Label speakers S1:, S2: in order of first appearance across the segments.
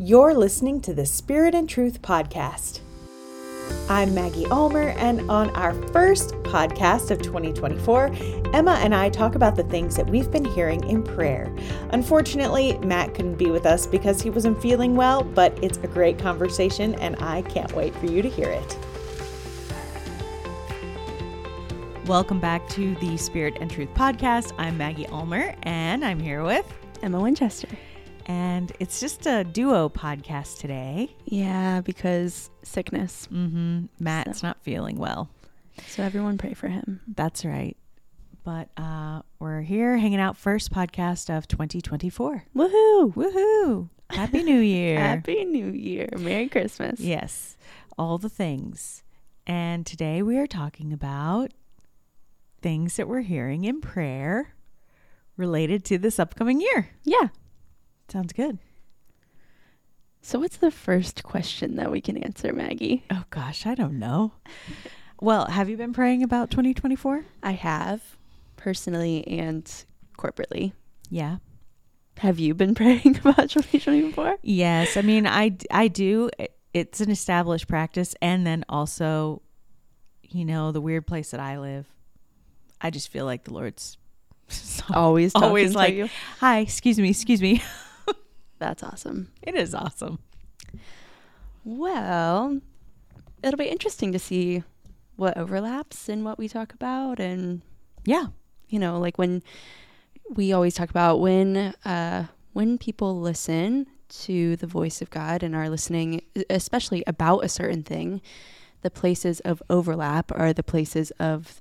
S1: You're listening to the Spirit and Truth Podcast. I'm Maggie Ulmer, and on our first podcast of 2024, Emma and I talk about the things that we've been hearing in prayer. Unfortunately, Matt couldn't be with us because he wasn't feeling well, but it's a great conversation, and I can't wait for you to hear it. Welcome back to the Spirit and Truth Podcast. I'm Maggie Ulmer, and I'm here with
S2: Emma Winchester.
S1: And it's just a duo podcast today.
S2: Yeah, because sickness.
S1: Mm-hmm. Matt's so. not feeling well.
S2: So everyone pray for him.
S1: That's right. But uh, we're here hanging out first podcast of 2024.
S2: Woohoo!
S1: Woohoo! Happy New Year.
S2: Happy New Year. Merry Christmas.
S1: Yes. All the things. And today we are talking about things that we're hearing in prayer related to this upcoming year.
S2: Yeah.
S1: Sounds good.
S2: So, what's the first question that we can answer, Maggie?
S1: Oh, gosh, I don't know. well, have you been praying about 2024?
S2: I have, personally and corporately.
S1: Yeah.
S2: Have you been praying about 2024?
S1: Yes. I mean, I, I do. It's an established practice. And then also, you know, the weird place that I live, I just feel like the Lord's
S2: always
S1: always like, you. hi, excuse me, excuse me.
S2: That's awesome.
S1: It is awesome.
S2: Well, it'll be interesting to see what overlaps in what we talk about and
S1: yeah,
S2: you know, like when we always talk about when uh when people listen to the voice of God and are listening especially about a certain thing, the places of overlap are the places of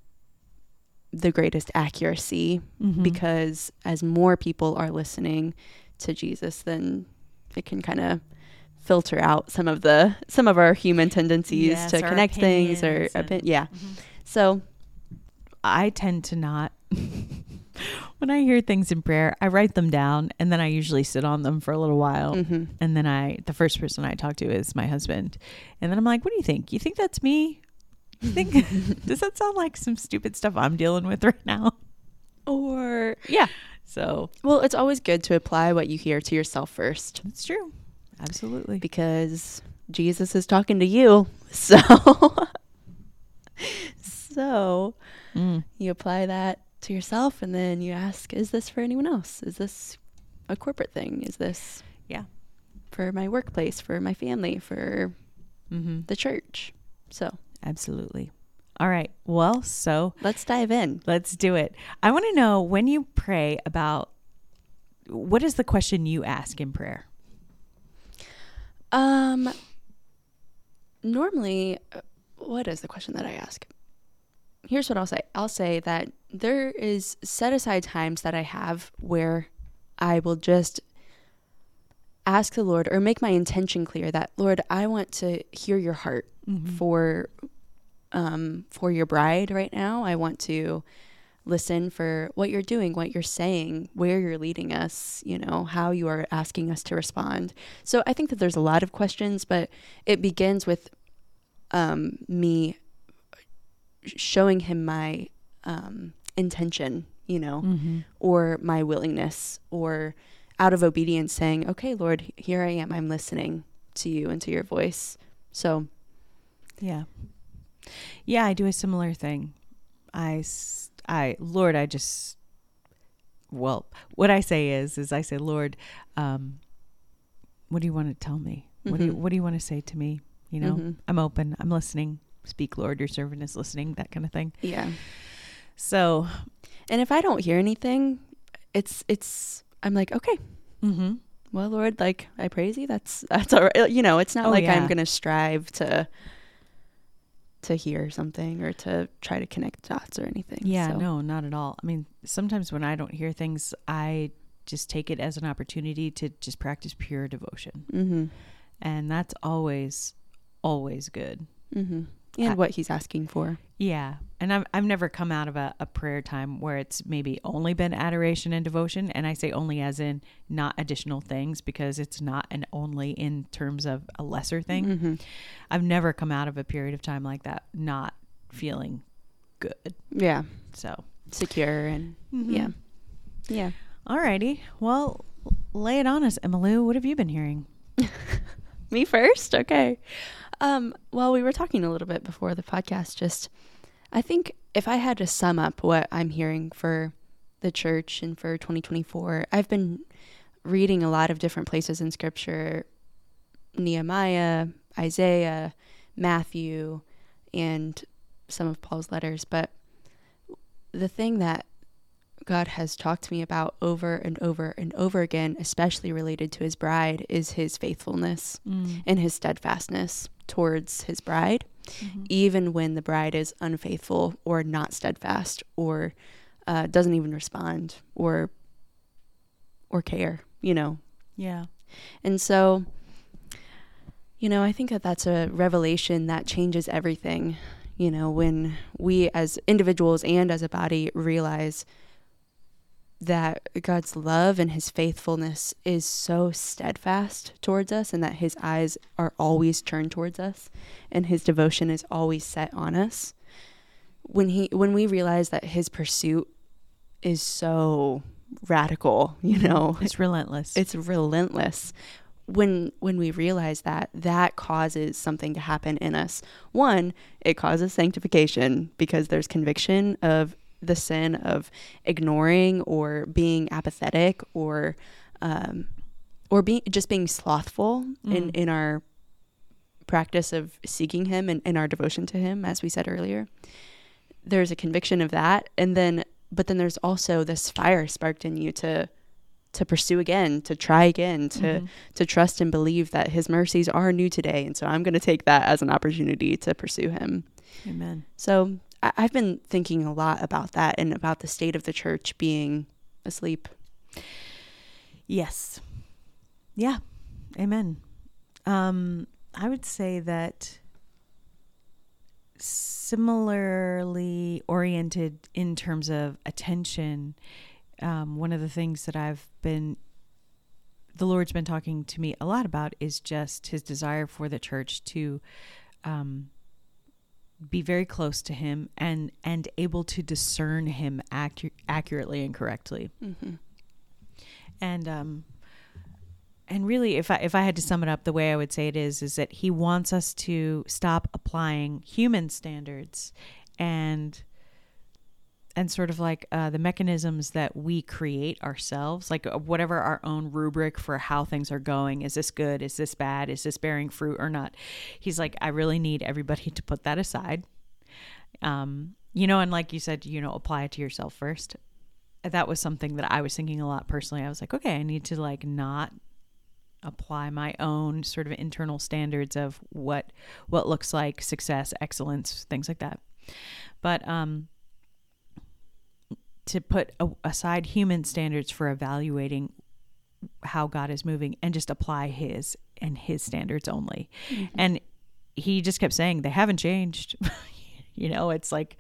S2: the greatest accuracy mm-hmm. because as more people are listening to Jesus, then it can kind of filter out some of the some of our human tendencies yes, to connect things or opi- yeah. Mm-hmm. So
S1: I tend to not when I hear things in prayer, I write them down and then I usually sit on them for a little while. Mm-hmm. And then I, the first person I talk to is my husband. And then I'm like, what do you think? You think that's me? think does that sound like some stupid stuff I'm dealing with right now?
S2: Or yeah.
S1: So
S2: well, it's always good to apply what you hear to yourself first.
S1: It's true. Absolutely.
S2: Because Jesus is talking to you. So so mm. you apply that to yourself and then you ask, is this for anyone else? Is this a corporate thing? Is this
S1: yeah
S2: for my workplace, for my family, for mm-hmm. the church? So
S1: Absolutely. All right. Well, so
S2: let's dive in.
S1: Let's do it. I want to know when you pray about what is the question you ask in prayer?
S2: Um normally uh, what is the question that I ask? Here's what I'll say. I'll say that there is set aside times that I have where I will just ask the Lord or make my intention clear that Lord, I want to hear your heart mm-hmm. for um, for your bride right now. I want to listen for what you're doing, what you're saying, where you're leading us, you know, how you are asking us to respond. So I think that there's a lot of questions, but it begins with um, me showing him my um, intention, you know, mm-hmm. or my willingness, or out of obedience saying, okay, Lord, here I am. I'm listening to you and to your voice. So,
S1: yeah. Yeah, I do a similar thing. I, I, Lord, I just, well, what I say is, is I say, Lord, um, what do you want to tell me? Mm-hmm. What do you, what do you want to say to me? You know, mm-hmm. I'm open. I'm listening. Speak, Lord. Your servant is listening. That kind of thing.
S2: Yeah.
S1: So,
S2: and if I don't hear anything, it's it's I'm like okay. Mm-hmm. Well, Lord, like I praise you. That's that's all right. You know, it's not oh, like yeah. I'm gonna strive to to hear something or to try to connect dots or anything.
S1: Yeah, so. no, not at all. I mean, sometimes when I don't hear things, I just take it as an opportunity to just practice pure devotion. Mm-hmm. And that's always, always good.
S2: Mm-hmm and I, what he's asking for.
S1: Yeah. And I've, I've never come out of a, a prayer time where it's maybe only been adoration and devotion. And I say only as in not additional things because it's not an only in terms of a lesser thing. Mm-hmm. I've never come out of a period of time like that not feeling good.
S2: Yeah.
S1: So
S2: secure and mm-hmm. yeah. Yeah.
S1: Alrighty. Well, lay it on us, Emmalou. What have you been hearing?
S2: Me first? Okay. Um, well, we were talking a little bit before the podcast. Just, I think if I had to sum up what I'm hearing for the church and for 2024, I've been reading a lot of different places in scripture Nehemiah, Isaiah, Matthew, and some of Paul's letters. But the thing that God has talked to me about over and over and over again, especially related to his bride, is his faithfulness mm. and his steadfastness towards his bride, mm-hmm. even when the bride is unfaithful or not steadfast or uh, doesn't even respond or or care, you know.
S1: Yeah.
S2: And so, you know, I think that that's a revelation that changes everything. You know, when we as individuals and as a body realize that God's love and his faithfulness is so steadfast towards us and that his eyes are always turned towards us and his devotion is always set on us when he when we realize that his pursuit is so radical you know?
S1: It's relentless.
S2: It's relentless. When when we realize that that causes something to happen in us. One it causes sanctification because there's conviction of the sin of ignoring or being apathetic or um, or being just being slothful mm. in in our practice of seeking him and in our devotion to him as we said earlier there's a conviction of that and then but then there's also this fire sparked in you to to pursue again to try again to mm-hmm. to trust and believe that his mercies are new today and so i'm going to take that as an opportunity to pursue him
S1: amen
S2: so I've been thinking a lot about that and about the state of the church being asleep.
S1: Yes. Yeah. Amen. Um, I would say that similarly oriented in terms of attention, um, one of the things that I've been, the Lord's been talking to me a lot about is just his desire for the church to um, be very close to him and and able to discern him accu- accurately and correctly. Mm-hmm. And um and really if I if I had to sum it up the way I would say it is is that he wants us to stop applying human standards and and sort of like uh, the mechanisms that we create ourselves, like uh, whatever our own rubric for how things are going. Is this good? Is this bad? Is this bearing fruit or not? He's like, I really need everybody to put that aside. Um, you know, and like you said, you know, apply it to yourself first. That was something that I was thinking a lot personally. I was like, okay, I need to like not apply my own sort of internal standards of what what looks like success, excellence, things like that. But um to put a, aside human standards for evaluating how God is moving and just apply his and his standards only. Mm-hmm. And he just kept saying they haven't changed. you know, it's like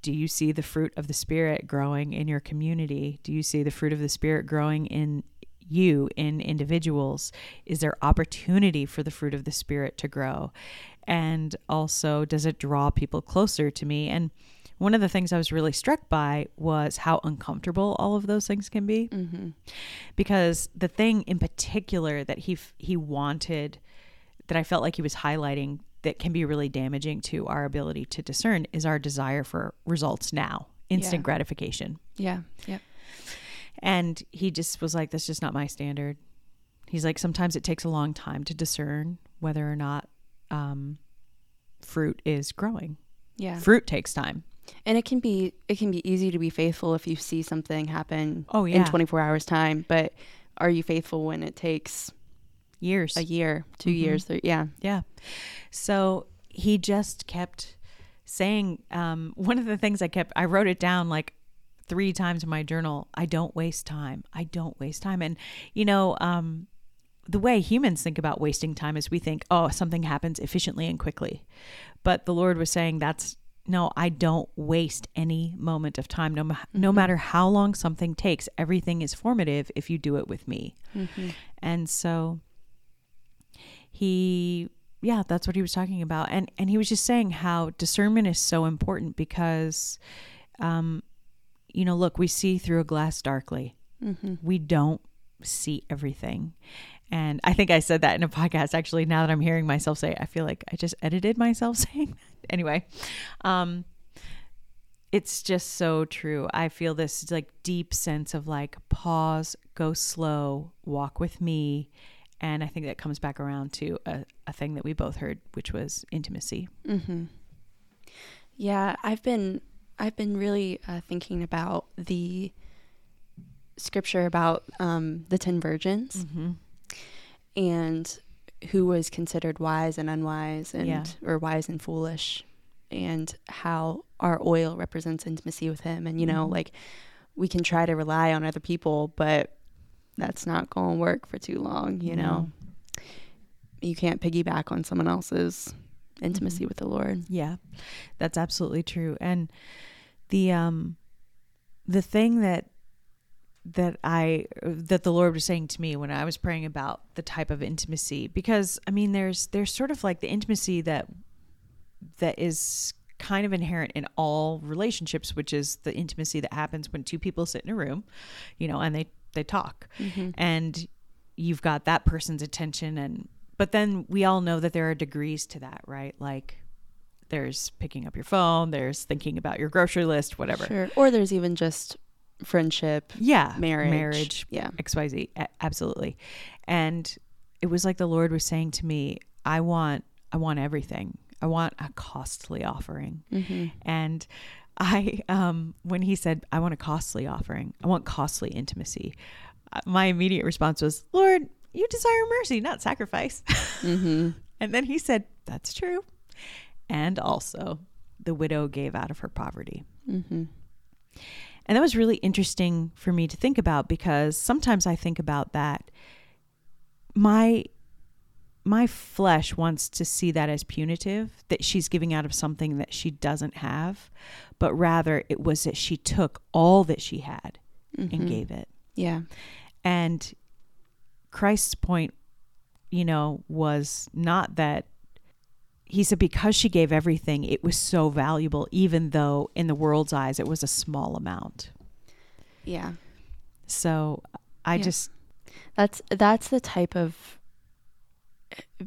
S1: do you see the fruit of the spirit growing in your community? Do you see the fruit of the spirit growing in you in individuals? Is there opportunity for the fruit of the spirit to grow? And also does it draw people closer to me? And one of the things I was really struck by was how uncomfortable all of those things can be. Mm-hmm. Because the thing in particular that he he wanted that I felt like he was highlighting that can be really damaging to our ability to discern is our desire for results now, instant yeah. gratification.
S2: Yeah. Yep.
S1: And he just was like, that's just not my standard. He's like, sometimes it takes a long time to discern whether or not um, fruit is growing.
S2: Yeah.
S1: Fruit takes time.
S2: And it can be it can be easy to be faithful if you see something happen
S1: oh, yeah.
S2: in 24 hours time, but are you faithful when it takes
S1: years?
S2: A year, 2 mm-hmm. years, three, yeah.
S1: Yeah. So he just kept saying um, one of the things I kept I wrote it down like three times in my journal. I don't waste time. I don't waste time. And you know, um, the way humans think about wasting time is we think, oh, something happens efficiently and quickly. But the Lord was saying that's no, I don't waste any moment of time. No, mm-hmm. no matter how long something takes, everything is formative if you do it with me. Mm-hmm. And so he, yeah, that's what he was talking about. And, and he was just saying how discernment is so important because, um, you know, look, we see through a glass darkly. Mm-hmm. We don't see everything. And I think I said that in a podcast actually now that I'm hearing myself say it, I feel like I just edited myself saying that. Anyway, um it's just so true. I feel this like deep sense of like pause, go slow, walk with me. And I think that comes back around to a, a thing that we both heard, which was intimacy.
S2: Mm-hmm. Yeah, I've been I've been really uh, thinking about the scripture about um, the ten virgins
S1: Mm-hmm.
S2: And who was considered wise and unwise and
S1: Yeah.
S2: or wise and foolish and how our oil represents intimacy with him and you know
S1: Mhm.
S2: like we can try to rely on other people but that's not going to work for too long you know you can't piggyback on someone else's intimacy
S1: Mhm.
S2: with the lord
S1: Yeah, that's absolutely true. And the um the thing that that I that the Lord was saying to me when I was praying about the type of intimacy because I mean there's there's sort of like the intimacy that that is kind of inherent in all relationships which is the intimacy that happens when two people sit in a room, you know, and they they talk.
S2: Mm-hmm.
S1: and you've got that person's attention and but then we all know that there are degrees to that right? Like there's picking up your phone there's thinking about your grocery list whatever.
S2: Sure. Or there's even just friendship
S1: yeah
S2: marriage
S1: marriage
S2: yeah
S1: xyz absolutely and it was like the lord was saying to me i want i want everything i want a costly offering
S2: mm-hmm.
S1: and I, um, when he said, I want a costly offering, I want costly intimacy, uh, my immediate response was, Lord, you desire mercy, not sacrifice.
S2: Mm-hmm.
S1: and then he said, That's true. And also, the widow gave out of her poverty.
S2: Mm-hmm.
S1: And that was really interesting for me to think about because sometimes I think about that. My my flesh wants to see that as punitive, that she's giving out of something that she doesn't have, but rather it was that she took all that she had
S2: Mm-hmm.
S1: and gave it.
S2: yeah
S1: And Christ's point, you know, was not that he said because she gave everything, it was so valuable, even though in the world's eyes it was a small amount.
S2: yeah
S1: So I
S2: Yeah.
S1: just,
S2: That's that's the type of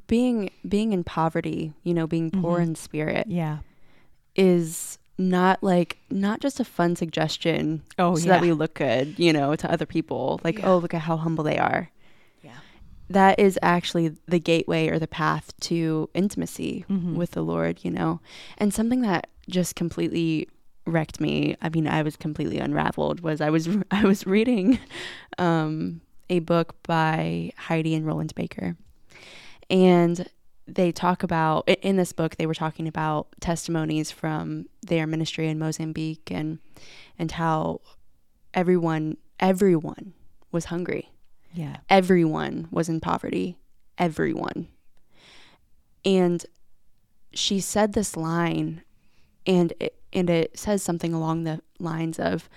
S2: being being in poverty, you know, being poor
S1: Mhm.
S2: in spirit
S1: yeah.
S2: is not like not just a fun suggestion
S1: Oh,
S2: so
S1: yeah.
S2: that we look good, you know, to other people. Like,
S1: Yeah.
S2: oh, look at how humble they are. That is actually the gateway or the path to intimacy
S1: Mhm.
S2: with the Lord, you know. And something that just completely wrecked me. I mean, I was completely unraveled. Was I was I was reading um, a book by Heidi and Rolland Baker, and they talk about in this book they were talking about testimonies from their ministry in Mozambique and and how everyone everyone was hungry
S1: Yeah.
S2: everyone was in poverty everyone and she said this line and it, and it says something along the lines of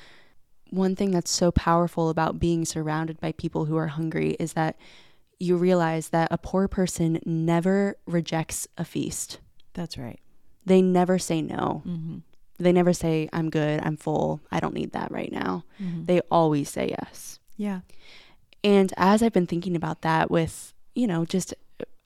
S2: one thing that's so powerful about being surrounded by people who are hungry is that you realize that a poor person never rejects a feast
S1: That's right.
S2: they never say no
S1: Mm-hmm.
S2: they never say i'm good i'm full i don't need that right now
S1: Mm-hmm.
S2: they always say yes
S1: yeah.
S2: And as I've been thinking about that with, you know, just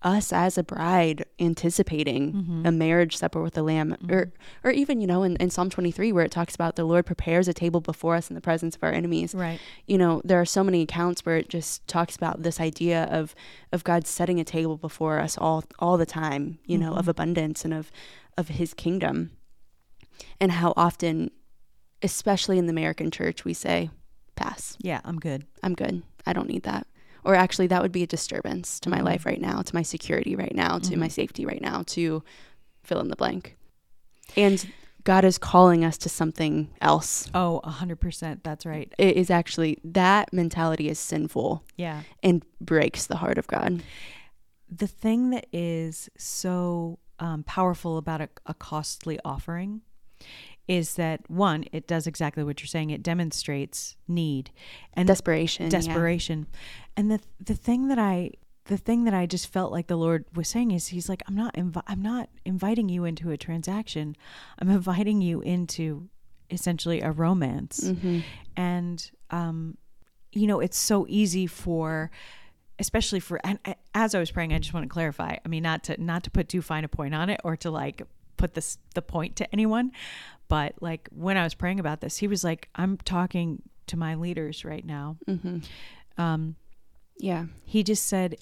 S2: us as a bride anticipating
S1: Mhm.
S2: a marriage supper with the lamb or or even, you know, in, in Psalm 23 where it talks about the Lord prepares a table before us in the presence of our enemies.
S1: Right.
S2: You know, there are so many accounts where it just talks about this idea of of God setting a table before us all all the time, you know,
S1: Mhm.
S2: of abundance and of of his kingdom. And how often especially in the American church we say pass.
S1: Yeah. I'm good.
S2: I'm good. I don't need that. Or actually, that would be a disturbance to my
S1: Mhm.
S2: life right now, to my security right now, to my
S1: Mhm.
S2: safety right now, to fill in the blank. And God is calling us to something else.
S1: Oh, a hundred percent. That's right.
S2: It is actually that mentality is sinful
S1: Yeah.
S2: and breaks the heart of God.
S1: the thing that is so um, powerful about a, a costly offering is that one, it does exactly what you're saying. It demonstrates need and
S2: Desperation. yeah.
S1: desperation. And the the thing that I the thing that I just felt like the Lord was saying is He's like, I'm not invi- I'm not inviting you into a transaction. I'm inviting you into essentially a romance
S2: Mhm.
S1: and um, you know it's so easy for especially for and as I was praying, I just want to clarify. I mean, not to not to put too fine a point on it or to like put this the point to anyone, but like when I was praying about this, he was like, "I'm talking to my leaders right now."
S2: Mm-hmm.
S1: Um,
S2: Yeah.
S1: he just said,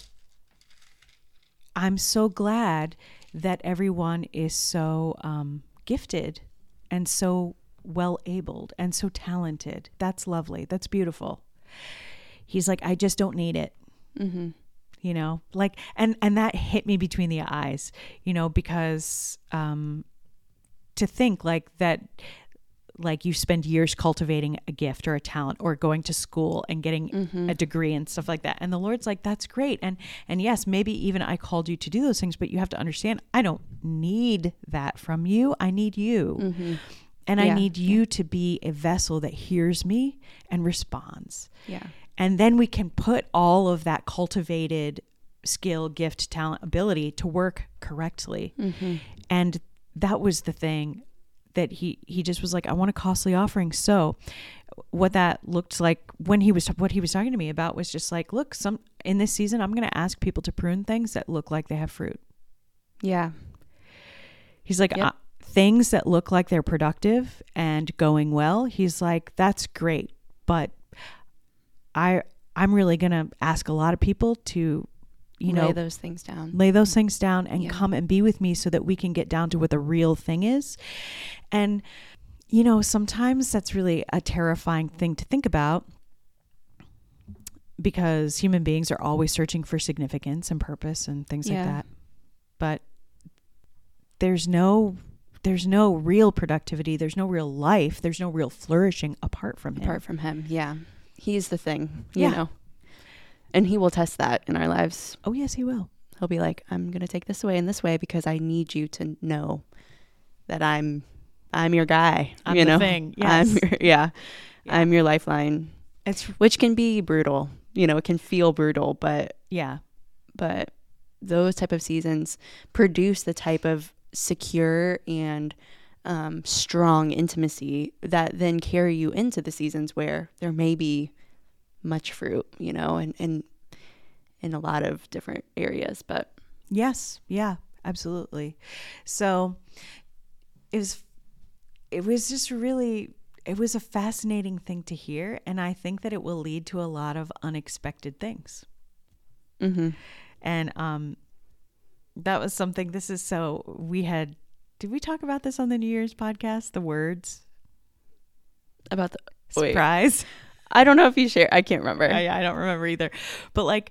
S1: "I'm so glad that everyone is so um, gifted and so well abled and so talented. That's lovely. That's beautiful." He's like, "I just don't need it."
S2: Mm-hmm.
S1: You know like and and that hit me between the eyes you know because um to think like that like you spend years cultivating a gift or a talent or going to school and getting a degree and stuff like that. And the lord's like that's great. And and yes maybe even i called you to do those things but you have to understand i don't need that from you. I need you. And i need you to be a vessel that hears me and responds.
S2: Yeah.
S1: And then we can put all of that cultivated skill, gift, talent, ability to work correctly. And that was the thing that he he just was like, I want a costly offering. So what that looked like when he was what he was talking to me about was just like, look, some in this season I'm going to ask people to prune things that look like they have fruit.
S2: Yeah.
S1: He's like,
S2: Yep.
S1: uh, things that look like they're productive and going well. He's like, that's great, but I I'm really gonna ask a lot of people to, you know,
S2: Lay those things down.
S1: lay those things down and
S2: Yeah.
S1: come and be with me so that we can get down to what the real thing is. And you know, sometimes that's really a terrifying thing to think about because human beings are always searching for significance and purpose and things
S2: Yeah.
S1: like that. But there's no there's no real productivity, there's no real life, there's no real flourishing apart from him.
S2: Apart from him. Yeah. He's the thing, you
S1: Yeah.
S2: know. And he will test that in our lives.
S1: oh yes, he will.
S2: He'll be like, I'm gonna take this away and this way because I need you to know that I'm I'm your guy.
S1: I'm
S2: you
S1: the
S2: know?
S1: thing,
S2: I'm your, yeah.
S1: Yeah.
S2: I'm your lifeline.
S1: It's
S2: Which can be brutal. You know, it can feel brutal, but
S1: yeah.
S2: but those type of seasons produce the type of secure and um, strong intimacy that then carry you into the seasons where there may be much fruit, you know, and, and in a lot of different areas. But
S1: Yes, yeah, absolutely. So it was it was just really it was a fascinating thing to hear and I think that it will lead to a lot of unexpected things.
S2: mm-hmm.
S1: And um that was something this is so we had did we talk about this on the New Year's podcast? The words
S2: about the Wait.
S1: surprise.
S2: I don't know if you share. I can't remember.
S1: I, I don't remember either. But like,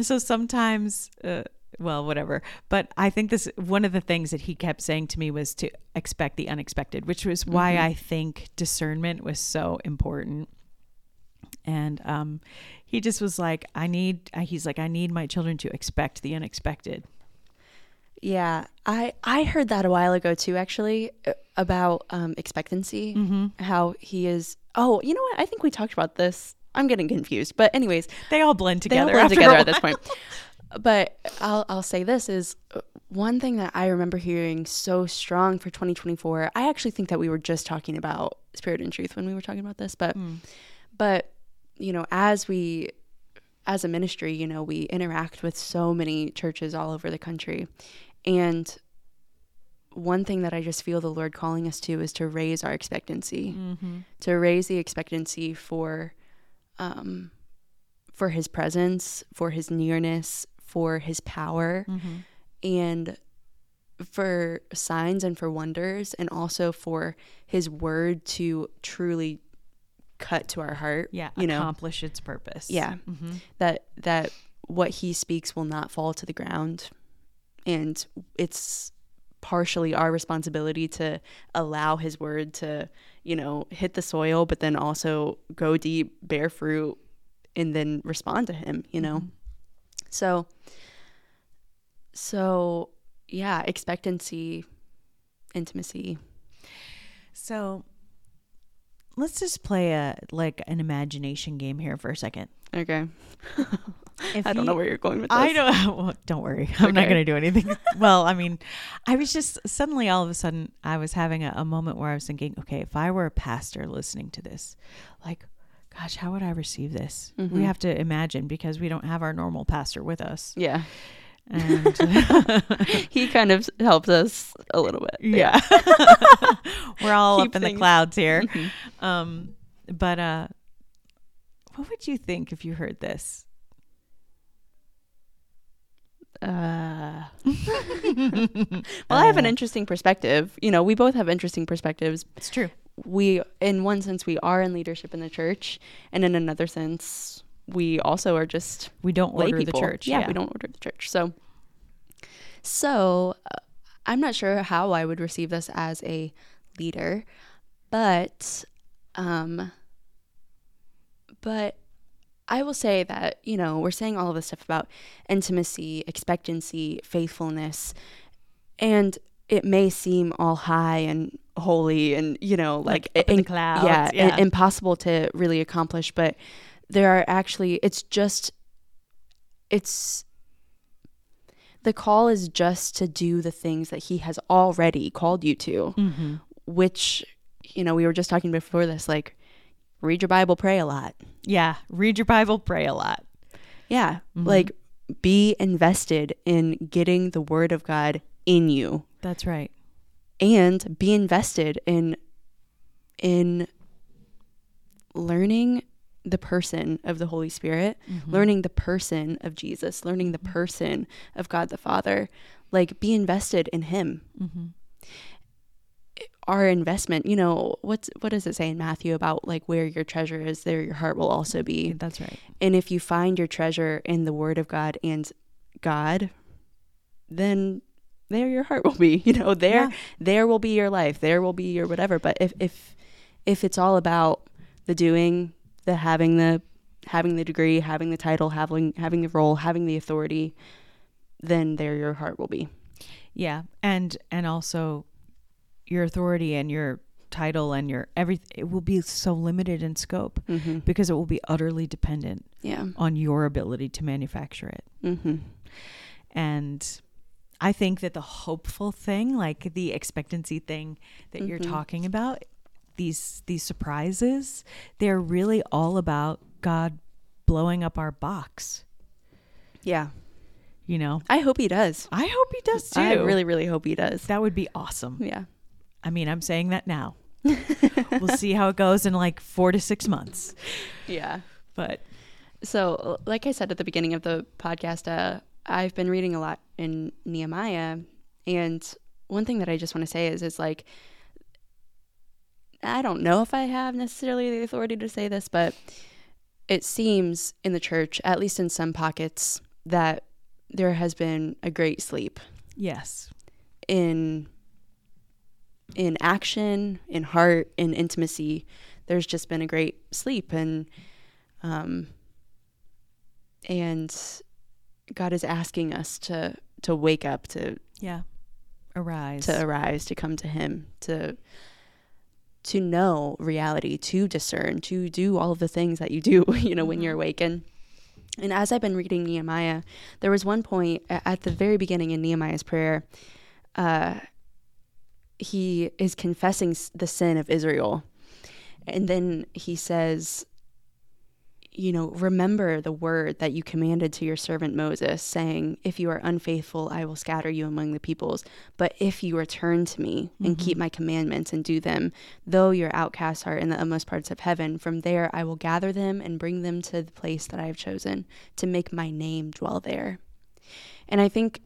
S1: so sometimes, uh, well, whatever. But I think this one of the things that he kept saying to me was to expect the unexpected, which was why I think discernment was so important. And um, he just was like, I need. He's like, I need my children to expect the unexpected.
S2: Yeah, I I heard that a while ago too, actually, uh, about um, expectancy. How he is. Oh, you know what? I think we talked about this. I'm getting confused, but anyways,
S1: They all blend together.
S2: they all blend together at this point. But I'll I'll say this is uh, one thing that I remember hearing so strong for 2024. I actually think that we were just talking about spirit and truth when we were talking about this, but but you know, as we as a ministry, you know, we interact with so many churches all over the country. And one thing that I just feel the Lord calling us to is to raise our expectancy, to raise the expectancy for, um, for His presence, for His nearness, for His power, and for signs and for wonders, and also for His word to truly cut to our heart.
S1: Yeah,
S2: you know,
S1: accomplish its purpose.
S2: yeah. Mm-hmm. That that what he speaks will not fall to the ground. And it's partially our responsibility to allow his word to, you know, hit the soil, but then also go deep, bear fruit, and then respond to him, you know? Mm-hmm. So so yeah, expectancy, intimacy.
S1: So let's just play a like an imagination game here for a second.
S2: Okay. I don't
S1: you-
S2: know where you're going with this.
S1: I don't. Well, don't worry. I'm not going to do anything. well, I mean, I was just suddenly all of a sudden I was having a, a moment where I was thinking, okay, if I were a pastor listening to this, like, gosh, how would I receive this? We
S2: Mhm.
S1: have to imagine because we don't have our normal pastor with us.
S2: Yeah.
S1: And
S2: he kind of helps us a little bit.
S1: yeah. We're all
S2: Keep
S1: up in the clouds here.
S2: Mhm.
S1: Um but uh what would you think if you heard this?
S2: Uh, well, I have an
S1: Uh,
S2: interesting perspective. You know, we both have interesting perspectives.
S1: It's true.
S2: We, in one sense, we are in leadership in the church, and in another sense, we also are just
S1: We don't order
S2: people.
S1: the church.
S2: Yeah, we don't order the church. So, so uh, I'm not sure how I would receive this as a leader, but, um, but I will say that you know we're saying all of this stuff about intimacy, expectancy, faithfulness, and it may seem all high and holy and you know like,
S1: Like in the
S2: in-
S1: clouds,
S2: yeah,
S1: yeah.
S2: impossible to really accomplish, but there are actually it's just it's the call is just to do the things that he has already called you to
S1: Mm-hmm.
S2: which you know we were just talking before this like read your bible pray a lot
S1: Yeah. Read your Bible, pray a lot.
S2: yeah
S1: Mhm.
S2: like be invested in getting the word of god in you
S1: That's right.
S2: and be invested in in learning the person of the holy spirit
S1: Mm-hmm.
S2: learning the person of jesus learning the person of god the father like be invested in him
S1: Mm-hmm.
S2: our investment you know what's what does it say in matthew about like where your treasure is there your heart will also be
S1: That's right.
S2: and if you find your treasure in the word of god and god then there your heart will be you know there
S1: Yeah.
S2: there will be your life there will be your whatever but if if if it's all about the doing the having the having the degree having the title having having the role having the authority then there your heart will be
S1: Yeah. And and also your authority and your title and your everything it will be so limited in scope
S2: mm-hmm.
S1: because it will be utterly dependent
S2: yeah
S1: on your ability to manufacture it.
S2: mm-hmm.
S1: And I think that the hopeful thing, like the expectancy thing that you're
S2: Mhm.
S1: talking about, these these surprises, they're really all about God blowing up our box.
S2: yeah
S1: You know,
S2: i hope he does
S1: I hope he does too.
S2: i really really hope he does
S1: that would be awesome.
S2: yeah
S1: I mean, I'm saying that now. we'll see how it goes in like four to six months.
S2: yeah
S1: But
S2: So, like I said at the beginning of the podcast, uh, I've been reading a lot in Nehemiah, and one thing that I just want to say is, is like, I don't know if I have necessarily the authority to say this, but it seems in the church, at least in some pockets, that there has been a great sleep
S1: yes,
S2: in in action, in heart, in intimacy. There's just been a great sleep and um and God is asking us to to wake up, to
S1: yeah, arise.
S2: to arise, to come to him, to to know reality, to discern, to do all of the things that you do, you know, when you're awake. And and as I've been reading Nehemiah, there was one point at the very beginning in Nehemiah's prayer, uh, he is confessing the sin of Israel. And then he says, you know, remember the word that you commanded to your servant Moses, saying, If you are unfaithful, I will scatter you among the peoples. But if you return to me and mm-hmm. keep my commandments and do them, though your outcasts are in the utmost parts of heaven, from there I will gather them and bring them to the place that I have chosen to make my name dwell there. And I think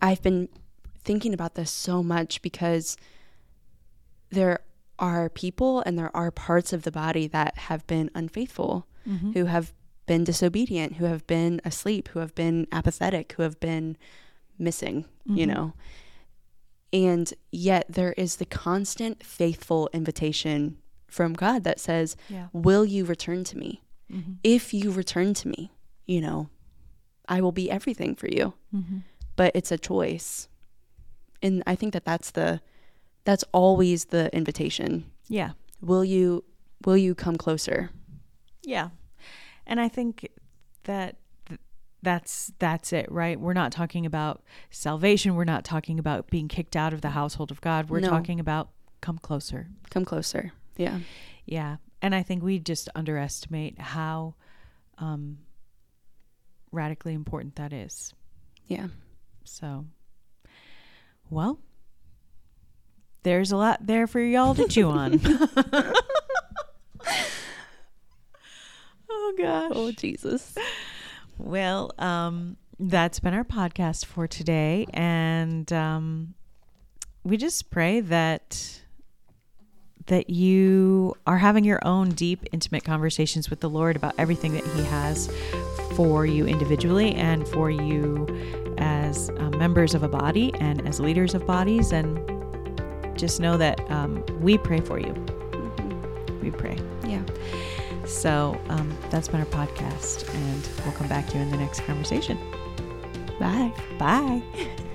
S2: I've been thinking about this so much because there are people and there are parts of the body that have been unfaithful,
S1: Mhm.
S2: who have been disobedient, who have been asleep, who have been apathetic, who have been missing, you
S1: Mhm.
S2: know. And yet there is the constant faithful invitation from God that says,
S1: Yeah.
S2: Will you return to me?
S1: Mm-hmm.
S2: If you return to me, you know, I will be everything for you.
S1: Mm-hmm.
S2: But it's a choice. And I think that that's the that's always the invitation.
S1: Yeah.
S2: Will you will you come closer?
S1: Yeah. And I think that that's that's it, right? We're not talking about salvation, we're not talking about being kicked out of the household of God. We're
S2: No.
S1: talking about come closer.
S2: Come closer. Yeah.
S1: Yeah. and I think we just underestimate how um, radically important that is.
S2: Yeah.
S1: So, well, there's a lot there for y'all to chew on. oh gosh.
S2: Oh Jesus.
S1: Well, um, that's been our podcast for today, and um, we just pray that that you are having your own deep, intimate conversations with the Lord about everything that He has for you individually and for you as uh, members of a body and as leaders of bodies. And just know that um, we pray for you.
S2: Mm-hmm.
S1: We pray.
S2: Yeah.
S1: So um, that's been our podcast, and we'll come back to you in the next conversation.
S2: Bye.
S1: Bye.